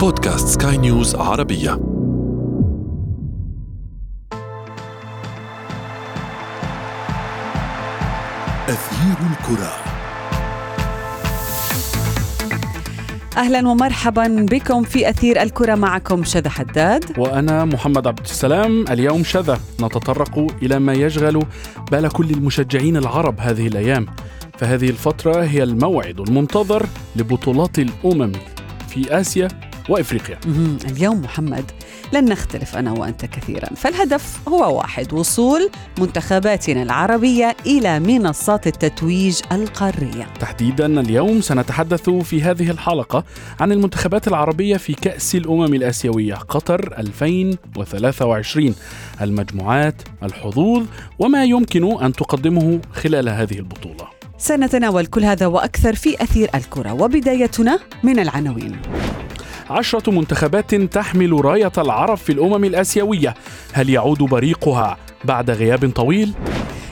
بودكاست سكاي نيوز عربية. أثير الكرة. أهلا ومرحبا بكم في أثير الكرة معكم شذى حداد. وأنا محمد عبد السلام. اليوم شذا نتطرق إلى ما يشغل بال كل المشجعين العرب هذه الأيام. فهذه الفترة هي الموعد المنتظر لبطولات الأمم في آسيا وإفريقيا. اليوم محمد لن نختلف أنا وأنت كثيرا. فالهدف هو واحد وصول منتخباتنا العربية إلى منصات التتويج القارية. تحديدا اليوم سنتحدث في هذه الحلقة عن المنتخبات العربية في كأس الأمم الآسيوية قطر 2023 المجموعات الحظوظ وما يمكن أن تقدمه خلال هذه البطولة. سنتناول كل هذا وأكثر في أثير الكرة وبدايتنا من العناوين. عشرة منتخبات تحمل راية العرب في الأمم الآسيوية. هل يعود بريقها بعد غياب طويل؟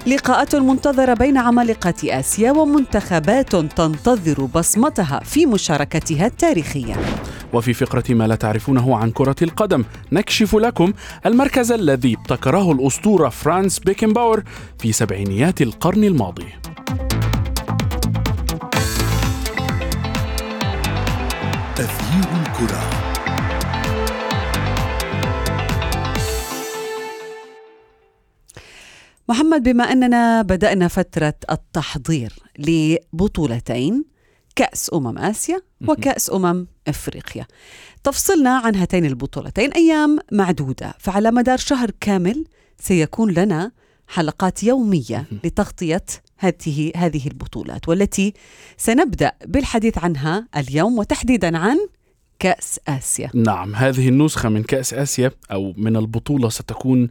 لقاءات منتظرة بين عمالقه آسيا ومنتخبات تنتظر بصمتها في مشاركتها التاريخية. وفي فقرة ما لا تعرفونه عن كرة القدم نكشف لكم المركز الذي ابتكره الأسطورة فرانس بيكنباور في سبعينيات القرن الماضي. أثير الكرة محمد بما أننا بدأنا فترة التحضير لبطولتين كأس أمم آسيا وكأس أمم إفريقيا. تفصلنا عن هاتين البطولتين أيام معدودة. فعلى مدار شهر كامل سيكون لنا حلقات يومية لتغطية هذه هذه البطولات والتي سنبدأ بالحديث عنها اليوم وتحديدا عن كاس اسيا نعم هذه النسخة من كأس آسيا أو من البطولة ستكون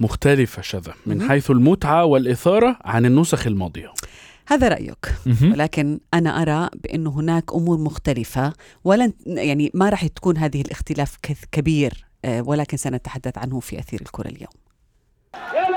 مختلفة شذا من. حيث المتعة والإثارة عن النسخ الماضية هذا رايك ولكن أنا ارى بانه هناك امور مختلفه ولن يعني ما راح تكون هذه الاختلاف كث- كبير آه، ولكن سنتحدث عنه في اثير الكره اليوم يا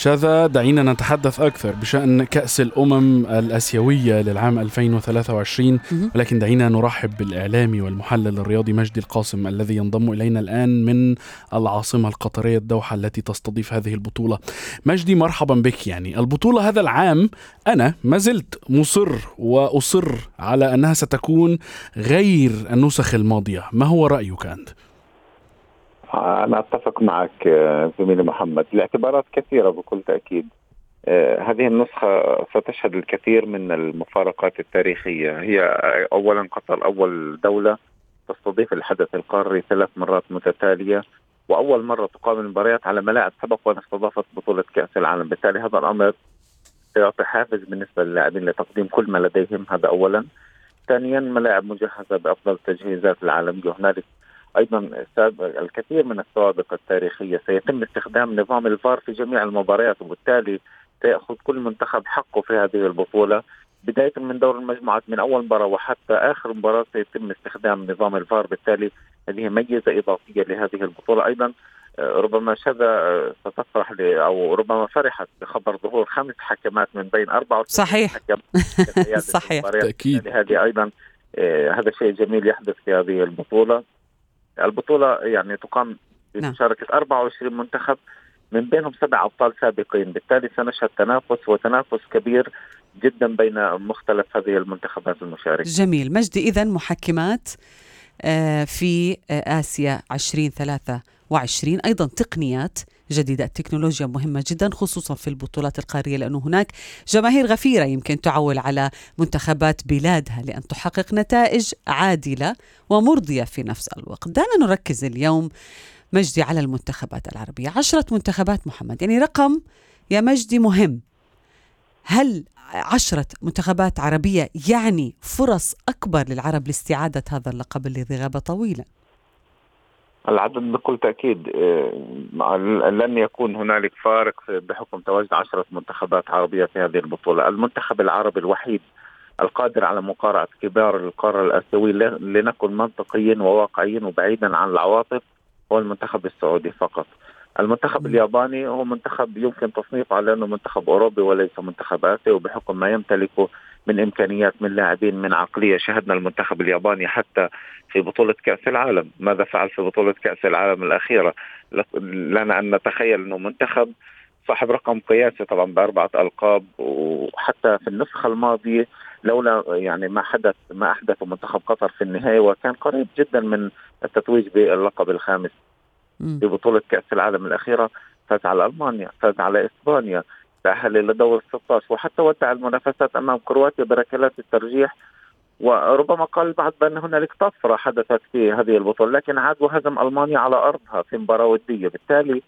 شذا دعينا نتحدث أكثر بشأن كأس الأمم الآسيوية للعام 2023 مهم. ولكن دعينا نرحب بالإعلامي والمحلل الرياضي مجدي القاسم الذي ينضم إلينا الآن من العاصمة القطرية الدوحة التي تستضيف هذه البطولة مجدي مرحبا بك يعني البطولة هذا العام أنا ما زلت مصر وأصر على أنها ستكون غير النسخ الماضية ما هو رأيك أنت؟ أنا أتفق معك آه، زميلي محمد. لاعتبارات كثيرة بكل تأكيد. آه، هذه النسخة ستشهد الكثير من المفارقات التاريخية. هي أولا قطر أول دولة تستضيف الحدث القاري ثلاث مرات متتالية وأول مرة تقام المباريات على ملاعب سبق وأن استضافت بطولة كأس العالم. بالتالي هذا الأمر سيعطي حافز بالنسبة للاعبين لتقديم كل ما لديهم هذا أولا. ثانيا ملاعب مجهزة بأفضل التجهيزات العالمية هنالك أيضا سابق الكثير من السوابق التاريخية. سيتم استخدام نظام الفار في جميع المباريات وبالتالي سيأخذ كل منتخب حقه في هذه البطولة. بداية من دور المجموعات من أول مباراة وحتى آخر مباراة سيتم استخدام نظام الفار. بالتالي هذه ميزة إضافية لهذه البطولة. أيضا آه، ربما شذا آه، ستفرح ل- أو ربما فرحت بخبر ظهور خمس حكمات من بين 94 صحيح. حكم صحيح. بالتالي هذه أيضا آه، هذا شيء جميل يحدث في هذه البطولة. البطولة يعني تقام نعم. بمشاركة 24 منتخب من بينهم سبع أبطال سابقين. بالتالي سنشهد تنافس وتنافس كبير جدا بين مختلف هذه المنتخبات المشاركة. جميل. مجدي اذا محكمات آه، في آه، آسيا 2023 أيضا تقنيات جديدة. التكنولوجيا مهمة جدا خصوصا في البطولات القارية لأنه هناك جماهير غفيرة يمكن تعول على منتخبات بلادها لأن تحقق نتائج عادلة ومرضية في نفس الوقت. دعنا نركز اليوم مجدي على المنتخبات العربية. عشرة منتخبات محمد يعني رقم يا مجدي مهم. هل عشرة منتخبات عربية يعني فرص أكبر للعرب لاستعادة هذا اللقب الذي غاب طويلا؟ العدد بكل تأكيد آه، لن يكون هنالك فارق بحكم تواجد عشرة منتخبات عربية في هذه البطولة. المنتخب العربي الوحيد القادر على مقارعة كبار القارة الآسيوية لنكن منطقيين وواقعيين وبعيدا عن العواطف هو المنتخب السعودي فقط. المنتخب الياباني هو منتخب يمكن تصنيفه على أنه منتخب أوروبي وليس منتخب آسيوي وبحكم ما يمتلكه من إمكانيات من لاعبين من عقلية شهدنا المنتخب الياباني حتى في بطولة كأس العالم، ماذا فعل في بطولة كأس العالم الأخيرة؟ لنا أن نتخيل أنه منتخب صاحب رقم قياسي طبعا بأربعة ألقاب وحتى في النسخة الماضية لولا يعني ما حدث ما احدثه منتخب قطر في النهاية وكان قريب جدا من التتويج باللقب الخامس في بطولة كأس العالم الأخيرة. فاز على ألمانيا، فاز على إسبانيا، تأهل إلى دور 16 وحتى ودع المنافسات أمام كرواتيا بركلات الترجيح وربما قال البعض بأن هنالك طفرة حدثت في هذه البطولة لكن عاد وهزم ألمانيا على أرضها في مباراة ودية. بالتالي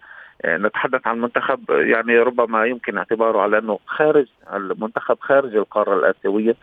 آه، نتحدث عن منتخب يعني ربما يمكن اعتباره على أنه خارج المنتخب خارج القارة الآسيوية.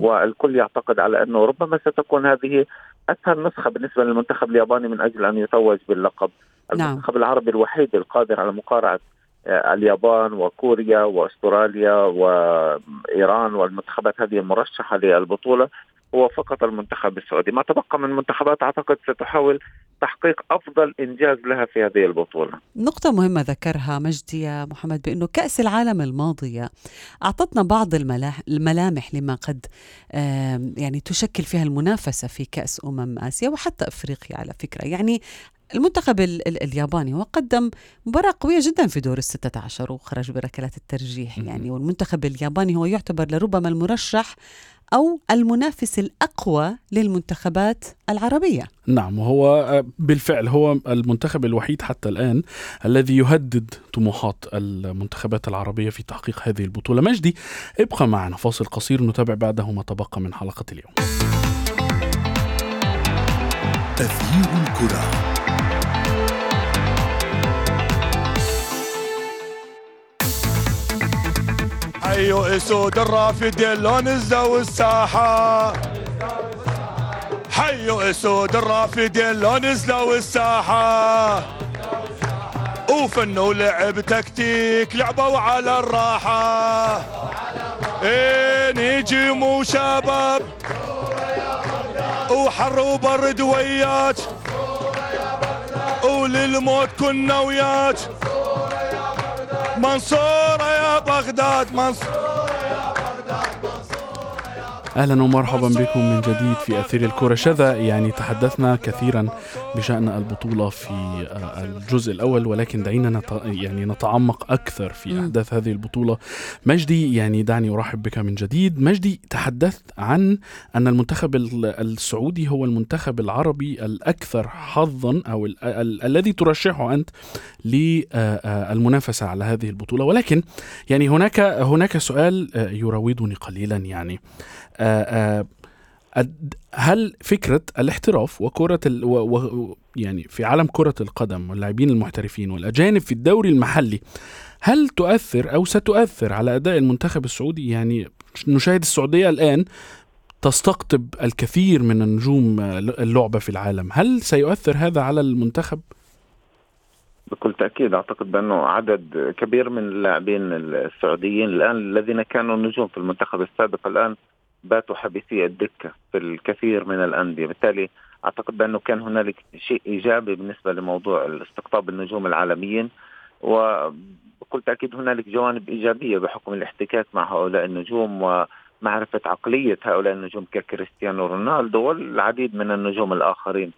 والكل يعتقد على أنه ربما ستكون هذه اسهل نسخة بالنسبة للمنتخب الياباني من أجل أن يتوج باللقب. نعم. المنتخب العربي الوحيد القادر على مقارعة اليابان وكوريا واستراليا وإيران والمنتخبات هذه المرشحه للبطولة هو فقط المنتخب السعودي ما تبقى من منتخبات أعتقد ستحاول تحقيق أفضل إنجاز لها في هذه البطولة. نقطة مهمة ذكرها مجدي يا محمد بأنه كأس العالم الماضية أعطتنا بعض الملامح لما قد يعني تشكل فيها المنافسة في كأس أمم آسيا وحتى أفريقيا على فكرة، يعني المنتخب ال ال الياباني وقدم مباراة قوية جدا في دور الستة عشر وخرج بركلات الترجيح يعني والمنتخب الياباني هو يعتبر لربما المرشح أو المنافس الأقوى للمنتخبات العربية. نعم وهو آه، بالفعل هو المنتخب الوحيد حتى الآن الذي يهدد طموحات المنتخبات العربية في تحقيق هذه البطولة. مجدي ابقى معنا فاصل قصير نتابع بعده ما تبقى من حلقة اليوم. تغيير الكرة. حيو اسود الرافدين لو نزلوا الساحة. حيو اسود الرافدين لو نزلوا الساحة. وفنوا لعب تكتيك لعبوا على الراحة. إيه نجم وشباب وحر وبرد ويات وللموت كنا ويات منصورة يا بغداد منصورة يا بغداد أهلا ومرحبا بكم من جديد في أثير الكره شذا يعني تحدثنا كثيرا بشأن البطولة في آه، الجزء الأول ولكن دعينا نت... يعني نتعمق أكثر في أحداث هذه البطولة. مجدي يعني دعني أرحب بك من جديد. مجدي تحدثت عن أن المنتخب السعودي هو المنتخب العربي الأكثر حظا أو ال... ال... الذي ترشحه أنت للمنافسه على هذه البطولة. ولكن يعني هناك هناك سؤال آه، يراودني قليلا يعني آه، آه، هل فكرة الاحتراف وكرة ال... و... و... يعني في عالم كرة القدم واللاعبين المحترفين والأجانب في الدوري المحلي هل تؤثر أو ستؤثر على أداء المنتخب السعودي يعني نشاهد السعودية الآن تستقطب الكثير من النجوم اللعبة في العالم هل سيؤثر هذا على المنتخب؟ بكل تأكيد أعتقد بأنه عدد كبير من اللاعبين السعوديين الآن الذين كانوا نجوم في المنتخب السابق الآن باتوا حبيسي الدكة في الكثير من الأندية، بالتالي أعتقد بأنه كان هنالك شيء إيجابي بالنسبة لموضوع استقطاب النجوم العالميين وبكل تاكيد هنالك جوانب إيجابية بحكم الاحتكاك مع هؤلاء النجوم ومعرفة عقلية هؤلاء النجوم ككريستيانو رونالدو والعديد من النجوم الآخرين.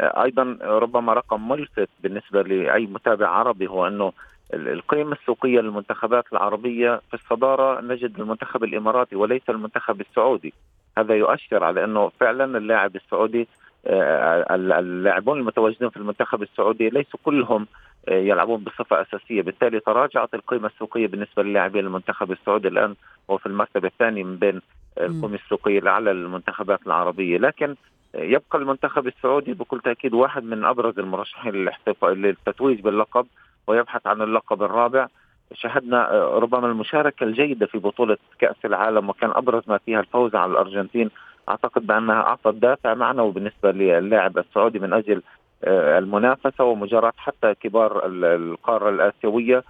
أيضا ربما رقم ملفت بالنسبة لأي متابع عربي هو أنه القيمة السوقية للمنتخبات العربية في الصدارة نجد المنتخب الإماراتي وليس المنتخب السعودي. هذا يؤشر على أنه فعلا اللاعب السعودي آه، اللاعبون المتواجدين في المنتخب السعودي ليسوا كلهم آه، يلعبون بصفة أساسية. بالتالي تراجعت القيمة السوقية بالنسبة للاعبين المنتخب السعودي الآن هو في المرتبة الثانية من بين القيمة السوقية الأعلى للمنتخبات العربية. لكن يبقى المنتخب السعودي بكل تأكيد واحد من أبرز المرشحين للتتويج باللقب. ويبحث عن اللقب الرابع. شهدنا آه، ربما المشاركة الجيدة في بطولة كأس العالم وكان أبرز ما فيها الفوز على الأرجنتين. أعتقد بأنها أعطت دافع معنوي بالنسبة للاعب السعودي من أجل آه، المنافسة ومجاراه حتى كبار ال- القارة الآسيوية.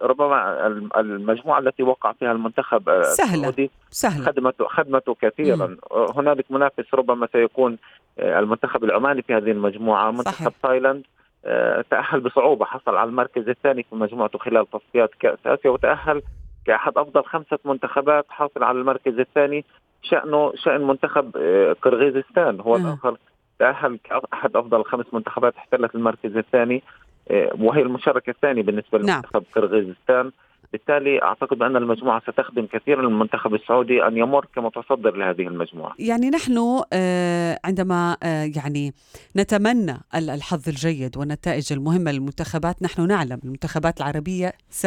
وربما الم- المجموعة التي وقع فيها المنتخب آه، سهلة. السعودي سهلة. خدمته خدمته كثيرا. هنالك منافس ربما سيكون آه، المنتخب العماني في هذه المجموعة منتخب صحيح. تايلاند. آه، تأهل بصعوبة حصل على المركز الثاني في مجموعته خلال تصفيات كأس آسيا وتأهل كأحد أفضل خمسة منتخبات حاصل على المركز الثاني شأنه شأن منتخب آه، قرغيزستان هو أها. الآخر تأهل كأحد أفضل خمس منتخبات احتلت المركز الثاني آه، وهي المشاركة الثانية بالنسبة نعم. لمنتخب قرغيزستان بالتالي أعتقد بأن المجموعة ستخدم كثيرا المنتخب السعودي أن يمر كمتصدر لهذه المجموعة. يعني نحن آه، عندما آه، يعني نتمنى ال- الحظ الجيد والنتائج المهمة للمنتخبات نحن نعلم المنتخبات العربية س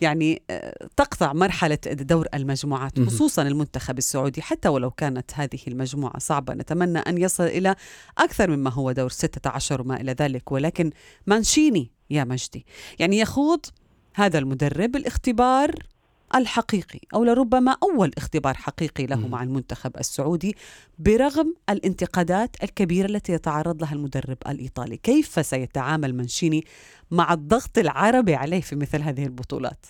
يعني آه، تقطع مرحلة دور المجموعات. خصوصا المنتخب السعودي حتى ولو كانت هذه المجموعة صعبة نتمنى أن يصل إلى أكثر مما هو دور 16 وما إلى ذلك ولكن مانشيني يا مجدي يعني يخوض هذا المدرب الاختبار الحقيقي أو لربما أول اختبار حقيقي له. مع المنتخب السعودي برغم الانتقادات الكبيرة التي يتعرض لها المدرب الإيطالي كيف سيتعامل مانشيني مع الضغط العربي عليه في مثل هذه البطولات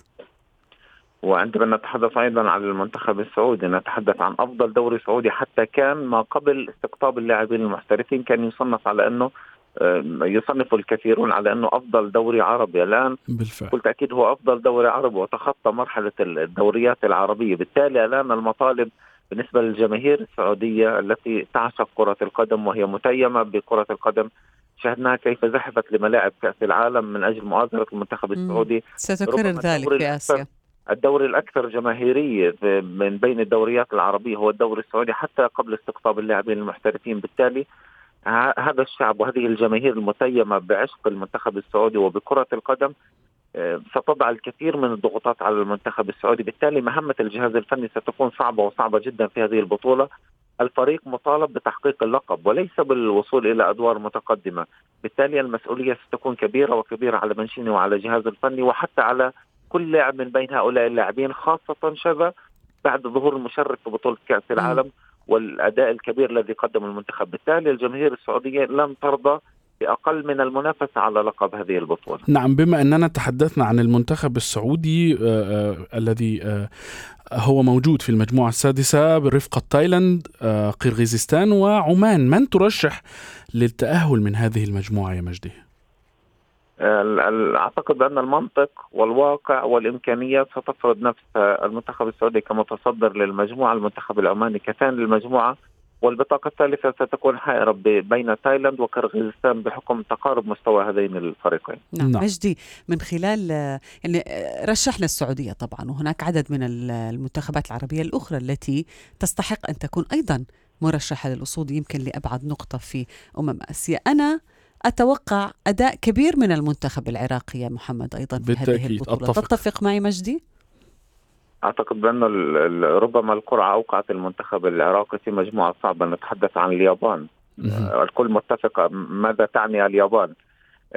وعندما نتحدث أيضا عن المنتخب السعودي نتحدث عن أفضل دوري سعودي حتى كان ما قبل استقطاب اللاعبين المحترفين كان يصنف على أنه يصنف الكثيرون على أنه أفضل دوري عربي الآن. بالفعل. بكل تاكيد هو أفضل دوري عربي وتخطى مرحلة الدوريات العربية، بالتالي الآن المطالب بالنسبة للجماهير السعودية التي تعشق كرة القدم وهي متيمة بكرة القدم شاهدناها كيف زحفت لملاعب كأس العالم من أجل مؤازرة المنتخب. السعودي. ستكرر ذلك في آسيا. الدوري الأكثر جماهيرية من بين الدوريات العربية هو الدوري السعودي حتى قبل استقطاب اللاعبين المحترفين. بالتالي هذا الشعب وهذه الجماهير المتيمه بعشق المنتخب السعودي وبكرة القدم آه، ستضع الكثير من الضغوطات على المنتخب السعودي. بالتالي مهمة الجهاز الفني ستكون صعبة وصعبة جدا في هذه البطولة. الفريق مطالب بتحقيق اللقب وليس بالوصول إلى أدوار متقدمة. بالتالي المسؤولية ستكون كبيرة وكبيرة على منشيني وعلى جهاز الفني وحتى على كل لاعب من بين هؤلاء اللاعبين خاصة شذا بعد ظهور المشرف في بطولة كأس العالم والأداء الكبير الذي قدمه المنتخب. بالتالي الجماهير السعودية لن ترضى بأقل من المنافسة على لقب هذه البطولة. نعم بما أننا تحدثنا عن المنتخب السعودي آه، آه، الذي آه، هو موجود في المجموعة السادسة برفقة تايلاند قرغيزستان وعمان. من ترشح للتأهل من هذه المجموعة يا مجدي؟ أعتقد أن المنطق والواقع والإمكانيات ستفرض نفس المنتخب السعودي كمتصدر للمجموعة، المنتخب العماني كثاني للمجموعة، والبطاقة الثالثة ستكون حائرة بين تايلاند وقرغيزستان بحكم تقارب مستوى هذين الفريقين. نعم. نعم. مجدي من خلال يعني رشحنا السعودية طبعا وهناك عدد من ال- المنتخبات العربية الأخرى التي تستحق أن تكون أيضا مرشحة للوصول يمكن لأبعد نقطة في أمم آسيا أنا أتوقع أداء كبير من المنتخب العراقي يا محمد أيضا في هذه البطولة أتفق. تتفق معي مجدي؟ أعتقد بأن ال- ال- ربما القرعه أوقعت المنتخب العراقي في مجموعة صعبة نتحدث عن اليابان. آه، الكل متفق ماذا تعني اليابان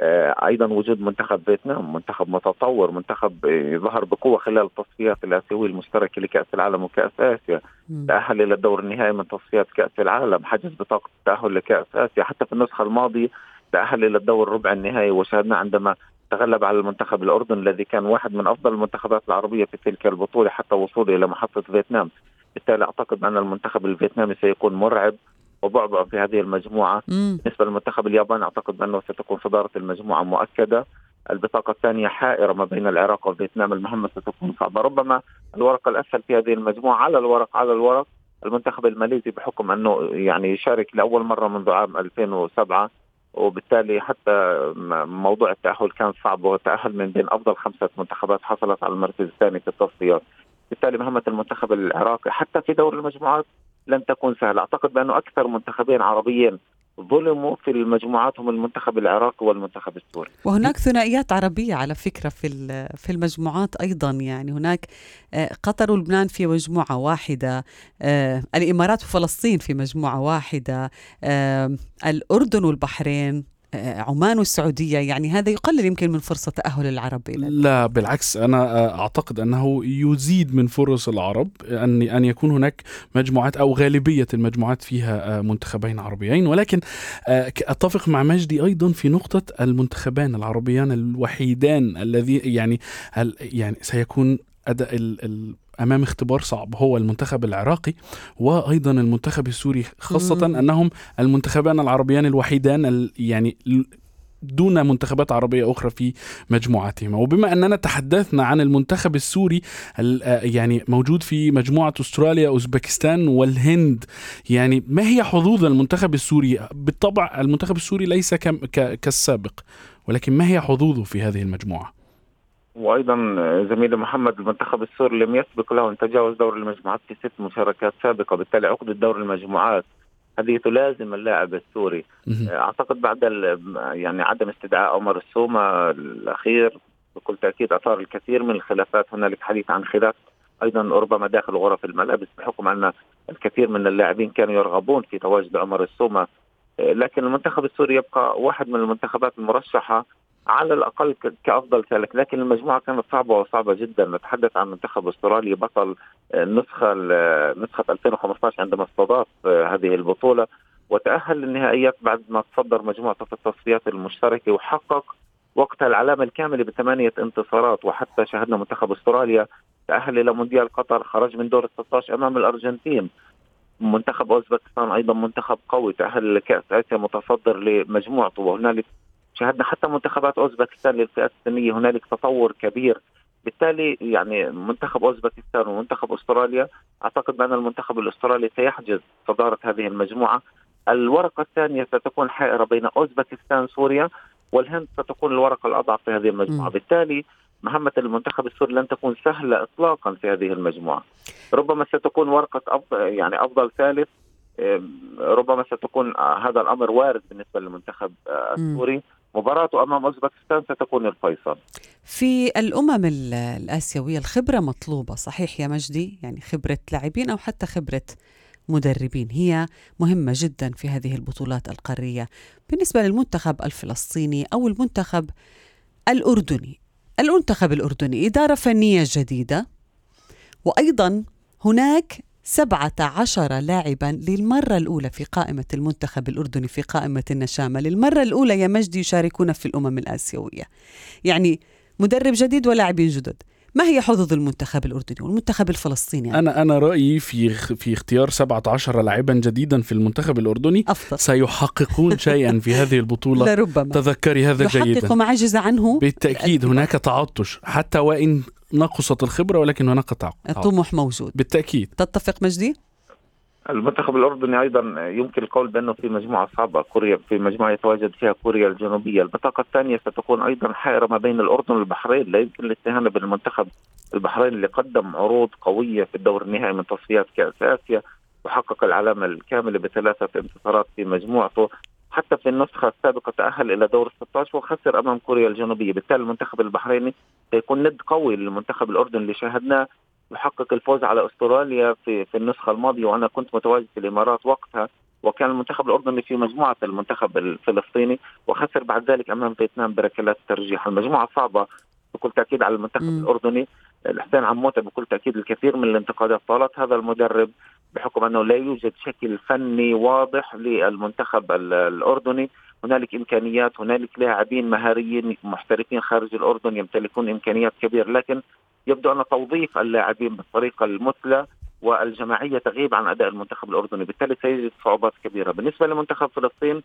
آه، أيضا وجود منتخب فيتنام منتخب متطور منتخب ظهر بقوة خلال التصفيات الاسيويه المشتركه لكأس العالم وكأس آسيا. تأهل إلى الدور النهائي من تصفيات كأس العالم حجز بطاقة التاهل لكأس آسيا حتى في النسخة الماضية تأهل إلى الدور الربع النهائي. وشاهدنا عندما تغلب على المنتخب الأردن الذي كان واحد من أفضل المنتخبات العربية في تلك البطولة حتى وصوله إلى محطة فيتنام. بالتالي أعتقد أن المنتخب الفيتنامي سيكون مرعب وبعبع في هذه المجموعة. مم. بالنسبة للمنتخب الياباني أعتقد أنه ستكون صدارة المجموعة مؤكدة. البطاقة الثانية حائرة ما بين العراق وفيتنام. المهمه ستكون صعبة. ربما الورقه الأسهل في هذه المجموعة على الورق على الورق المنتخب الماليزي بحكم أنه يعني يشارك لأول مرة منذ عام 2007 وبالتالي حتى موضوع التأهل كان صعب وتاهل من بين أفضل خمسة منتخبات حصلت على المركز الثاني في التصفيات. بالتالي مهمة المنتخب العراقي حتى في دور المجموعات لن تكون سهلة. أعتقد بانه أكثر منتخبين عربيين ظلموا في المجموعات هم المنتخب العراقي والمنتخب السوري. وهناك ثنائيات عربية على فكرة في في المجموعات أيضا يعني هناك آه، قطر ولبنان في مجموعة واحدة آه، الإمارات وفلسطين في مجموعة واحدة الأردن والبحرين. عمان والسعودية يعني هذا يقلل يمكن من فرصة تأهل العرب إلى لا بالعكس أنا آه، أعتقد أنه يزيد من فرص العرب أن أن يكون هناك مجموعات أو غالبية المجموعات فيها آه، منتخبين عربيين. ولكن آه، أتفق مع مجدي أيضا في نقطة المنتخبان العربيان الوحيدان الذي يعني يعني سيكون ال أمام اختبار صعب هو المنتخب العراقي وأيضا المنتخب السوري خاصة مم. أنهم المنتخبان العربيان الوحيدان ال- يعني دون منتخبات عربية أخرى في مجموعتهما وبما أننا تحدثنا عن المنتخب السوري ال- آه، يعني موجود في مجموعة أستراليا أوزبكستان والهند يعني ما هي حظوظ المنتخب السوري؟ بالطبع المنتخب السوري ليس كالسابق ولكن ما هي حظوظه في هذه المجموعة؟ وأيضا زميلي محمد المنتخب السوري لم يسبق له أن تجاوز دور المجموعات في ست مشاركات سابقة بالتالي عقده دور المجموعات هذه تلازم اللاعب السوري. أعتقد بعد يعني عدم استدعاء عمر السومة الأخير بكل تأكيد أثار الكثير من الخلافات. هنالك حديث عن خلاف أيضا ربما داخل غرف الملابس بحكم أن الكثير من اللاعبين كانوا يرغبون في تواجد عمر السومة. لكن المنتخب السوري يبقى واحد من المنتخبات المرشحة على الأقل كأفضل ثالث لكن المجموعة كانت صعبة وصعبة جدا. نتحدث عن منتخب استراليا بطل النسخه ال- نسخة 2015 عندما استضاف هذه البطولة. وتأهل للنهائيات بعد ما تصدر مجموعته في التصفيات المشتركه وحقق وقتها العلامة الكاملة بثمانية انتصارات. وحتى شاهدنا منتخب أستراليا تأهل إلى مونديال قطر خرج من دور ال 16 أمام الأرجنتين. منتخب أوزبكستان أيضا منتخب قوي تأهل لكأس آسيا متصدر لمجموعته. وهنالك شاهدنا حتى منتخبات أوزبكستان للفئات السنية. هنالك تطور كبير. بالتالي يعني منتخب أوزبكستان ومنتخب أستراليا أعتقد بأن المنتخب الأسترالي سيحجز صدارة هذه المجموعة. الورقة الثانية ستكون حائرة بين أوزبكستان سوريا والهند ستكون الورقة الأضعف في هذه المجموعة. م. بالتالي مهمة المنتخب السوري لن تكون سهلة اطلاقا في هذه المجموعة. ربما ستكون ورقة أفضل يعني أفضل ثالث. ربما ستكون آه، هذا الأمر وارد بالنسبة للمنتخب آه، مم. مباراته أمام أوزبكستان ستكون الفيصل. في الأمم ال- الآسيوية الخبرة مطلوبة صحيح يا مجدي؟ يعني خبرة لاعبين أو حتى خبرة مدربين. هي مهمة جدا في هذه البطولات القارية. بالنسبة للمنتخب الفلسطيني أو المنتخب الأردني. المنتخب الأردني إدارة فنية جديدة وأيضا هناك سبعة عشر لاعبا للمرة الأولى في قائمة المنتخب الأردني في قائمة النشامة. للمرة الأولى يا مجدي يشاركون في الأمم الآسيوية. يعني مدرب جديد ولاعبين جدد. ما هي حظوظ المنتخب الأردني والمنتخب الفلسطيني؟ يعني أنا أنا رأيي في في اختيار 17 لاعبا جديدا في المنتخب الأردني. أفضل. سيحققون شيئا في هذه البطولة. لربما. تذكري هذا يحقق جيدا. ما عجز عنه؟ بالتأكيد هناك تعطش. حتى وإن نقصت الخبرة ولكن هناك الطموح موجود. بالتأكيد. تتفق مجدي؟ المنتخب الأردني أيضا يمكن القول بأنه في مجموعة صعبة كوريا في مجموعة يتواجد فيها كوريا الجنوبية، البطاقة الثانية ستكون أيضا حائرة ما بين الأردن والبحرين، لا يمكن الاستهانه بالمنتخب البحرين اللي قدم عروض قوية في الدور النهائي من تصفيات كأس آسيا وحقق العلامة الكاملة بثلاثة انتصارات في مجموعته، حتى في النسخة السابقة تأهل إلى دور ال 16 وخسر أمام كوريا الجنوبية، بالتالي المنتخب البحريني سيكون ند قوي للمنتخب الأردني اللي شاهدناه يحقق الفوز على أستراليا في في النسخة الماضية وأنا كنت متواجد في الإمارات وقتها وكان المنتخب الأردني في مجموعة المنتخب الفلسطيني وخسر بعد ذلك أمام فيتنام بركلات الترجيح، المجموعة صعبة بكل تأكيد على المنتخب مم. الأردني، الحسين عموتة بكل تأكيد الكثير من الانتقادات طالت. هذا المدرب بحكم أنه لا يوجد شكل فني واضح للمنتخب ال- الأردني، هنالك إمكانيات، هنالك لاعبين مهاريين محترفين خارج الأردن يمتلكون إمكانيات كبيره، لكن يبدو أن توظيف اللاعبين بالطريقة المثلى والجماعية تغيب عن أداء المنتخب الأردني، بالتالي سيجد صعوبات كبيرة، بالنسبة لمنتخب فلسطين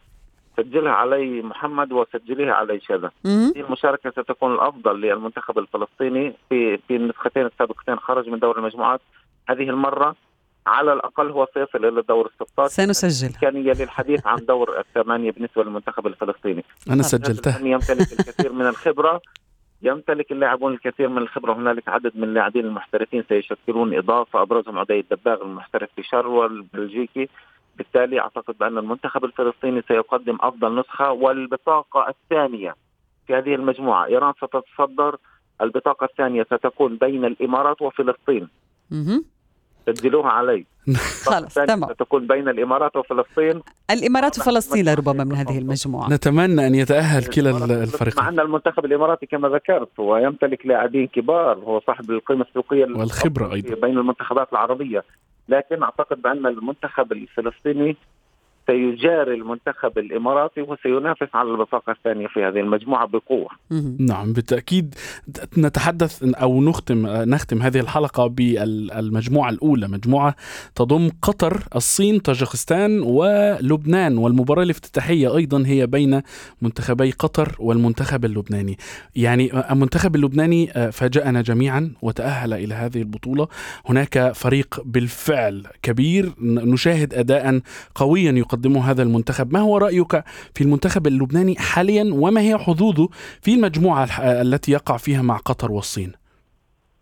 سجلها علي محمد وسجلها علي شذا،. هذه المشاركه ستكون الأفضل للمنتخب الفلسطيني في في النسختين السابقتين خرج من دور المجموعات، هذه المرة على الأقل هو سيصل إلى دور ال 16 سنسجلها امكانيه للحديث عن دور الثمانية بالنسبة للمنتخب الفلسطيني. أنا الفني يمتلك الكثير من الخبرة. يمتلك اللاعبون الكثير من الخبرة. هنالك عدد من اللاعبين المحترفين سيشكلون إضافة أبرزهم عدي الدباغ المحترف في شاروا البلجيكي. بالتالي أعتقد بأن المنتخب الفلسطيني سيقدم أفضل نسخة. والبطاقة الثانية في هذه المجموعة. إيران ستتصدر. البطاقة الثانية ستكون بين الإمارات وفلسطين. سجلوها علي. خلص تمام. ستكون بين الإمارات وفلسطين. الإمارات وفلسطين لربما من هذه المجموعة. نتمنى أن يتأهل كلا مع الفريقين أن المنتخب الإماراتي كما ذكرت هو يمتلك لاعبين كبار هو صاحب القيمة السوقية والخبرة أيضا. بين المنتخبات العربية. لكن أعتقد بأن المنتخب الفلسطيني سيجاري المنتخب الإماراتي وسينافس على البطاقة الثانية في هذه المجموعة بقوة. نعم بالتأكيد نتحدث أو نختم نختم هذه الحلقة بالمجموعة الأولى مجموعة تضم قطر الصين طاجكستان ولبنان والمباراة الافتتاحية أيضا هي بين منتخبي قطر والمنتخب اللبناني. يعني المنتخب اللبناني فاجأنا جميعا وتأهل إلى هذه البطولة. هناك فريق بالفعل كبير نشاهد أداء قويا يقدمه هذا المنتخب. ما هو رأيك في المنتخب اللبناني حاليا؟ وما هي حظوظه في المجموعة التي يقع فيها مع قطر والصين؟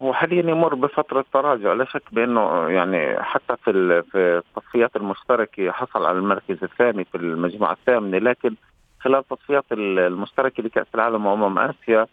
هو حاليا يمر بفترة تراجع. لا شك بأنه يعني حتى في ال- في التصفيات المشتركة حصل على المركز الثاني في المجموعة الثامنة لكن خلال التصفيات ال- المشتركة لكأس العالم وأمم آسيا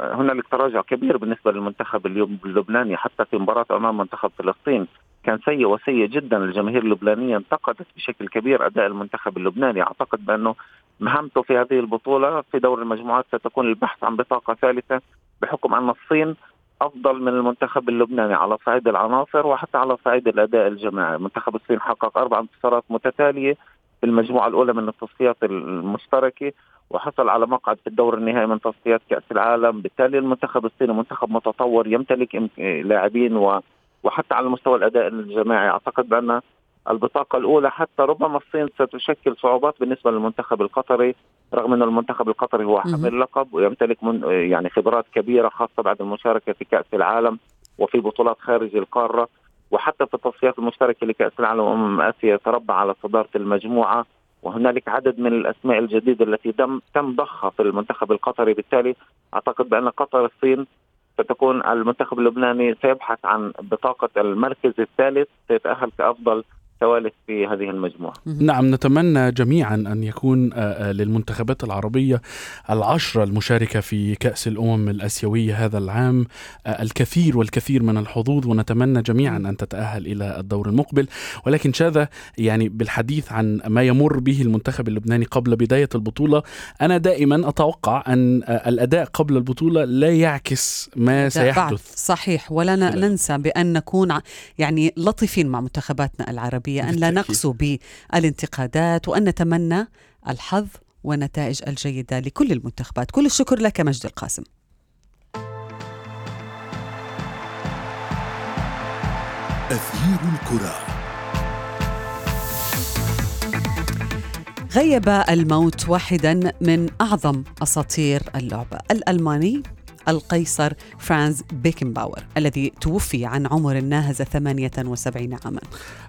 هنالك تراجع كبير بالنسبة للمنتخب اليوم اللبناني حتى في مباراة أمام منتخب فلسطين. كان سيء وسيء جدا. الجماهير اللبنانية انتقدت بشكل كبير أداء المنتخب اللبناني. أعتقد بأنه مهمته في هذه البطولة في دور المجموعات ستكون البحث عن بطاقة ثالثة بحكم أن الصين أفضل من المنتخب اللبناني على صعيد العناصر وحتى على صعيد الأداء الجماعي، منتخب الصين حقق أربع انتصارات متتالية في المجموعة الأولى من التصفيات المشتركة وحصل على مقعد في الدور النهائي من تصفيات كأس العالم، بالتالي المنتخب الصيني منتخب متطور يمتلك لاعبين و وحتى على مستوى الأداء الجماعي. أعتقد بأن البطاقة الأولى حتى ربما الصين ستشكل صعوبات بالنسبة للمنتخب القطري رغم أن المنتخب القطري هو. حامل لقب ويمتلك من يعني خبرات كبيرة خاصة بعد المشاركة في كأس العالم وفي بطولات خارج القارة. وحتى في التصفيات المشتركة لكأس العالم وامم آسيا تربع على صدارة المجموعة. وهنالك عدد من الأسماء الجديدة التي تم تم ضخها في المنتخب القطري. بالتالي أعتقد بأن قطر الصين ستكون المنتخب اللبناني سيبحث عن بطاقة المركز الثالث سيتأهل كأفضل ثوالث في هذه المجموعة. نعم نتمنى جميعا أن يكون آه، آه، للمنتخبات العربية العشرة المشاركة في كأس الأمم الأسيوية هذا العام آه، الكثير والكثير من الحظوظ ونتمنى جميعا أن تتأهل إلى الدور المقبل. ولكن شاذا يعني بالحديث عن ما يمر به المنتخب اللبناني قبل بداية البطولة أنا دائما أتوقع أن الأداء قبل البطولة لا يعكس ما سيحدث. صحيح. ولا. ننسى بأن نكون يعني لطيفين مع منتخباتنا العربية. أن لا. نقسو بالانتقادات وأن نتمنى الحظ والنتائج الجيدة لكل المنتخبات. كل الشكر لك مجد القاسم. أثير الكرة. غيب الموت واحدا من أعظم أساطير اللعبة. الألماني القيصر فرانز بيكنباور الذي توفي عن عمر ناهز 78 عاما.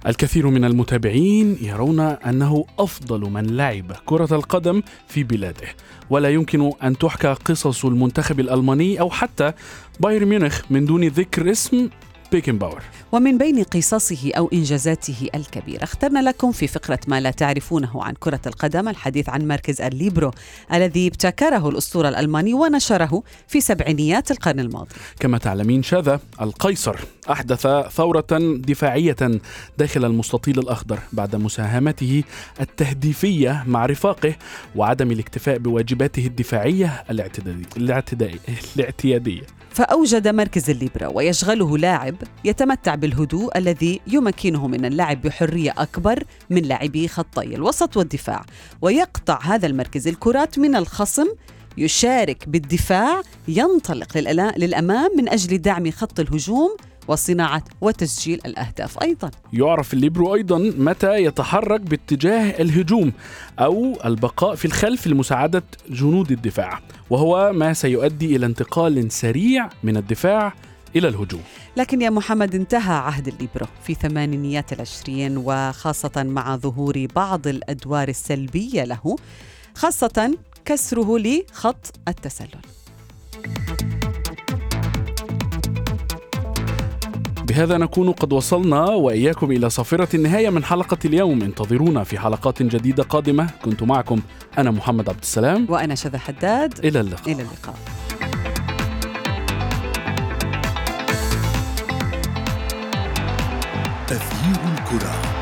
الكثير من المتابعين يرون أنه أفضل من لعب كرة القدم في بلاده. ولا يمكن أن تحكى قصص المنتخب الألماني أو حتى بايرن ميونخ من دون ذكر اسم بيكنباور ومن بين قصصه أو إنجازاته الكبيرة اخترنا لكم في فقرة ما لا تعرفونه عن كرة القدم الحديث عن مركز الليبرو الذي ابتكره الأسطورة الألماني ونشره في سبعينيات القرن الماضي. كما تعلمين شذا القيصر أحدث ثورة دفاعية داخل المستطيل الأخضر بعد مساهمته التهديفية مع رفاقه وعدم الاكتفاء بواجباته الدفاعية الاعتدادي- الاعتدائي- الاعتيادية. فأوجد مركز الليبرا ويشغله لاعب يتمتع بالهدوء الذي يمكنه من اللعب بحرية أكبر من لاعبي خطي الوسط والدفاع. ويقطع هذا المركز الكرات من الخصم يشارك بالدفاع ينطلق للأمام من أجل دعم خط الهجوم وصناعة وتسجيل الأهداف أيضا. يعرف الليبرو أيضا متى يتحرك باتجاه الهجوم أو البقاء في الخلف لمساعدة جنود الدفاع. وهو ما سيؤدي إلى انتقال سريع من الدفاع إلى الهجوم. لكن يا محمد انتهى عهد الليبرو في ثمانينيات العشرين وخاصة مع ظهور بعض الأدوار السلبية له خاصة كسره لخط التسلل. بهذا نكون قد وصلنا وإياكم إلى صافرة النهاية من حلقة اليوم. انتظرونا في حلقات جديدة قادمة. كنت معكم أنا محمد عبد السلام. وأنا شذى حداد. إلى اللقاء. إلى اللقاء. تغيير الكرة.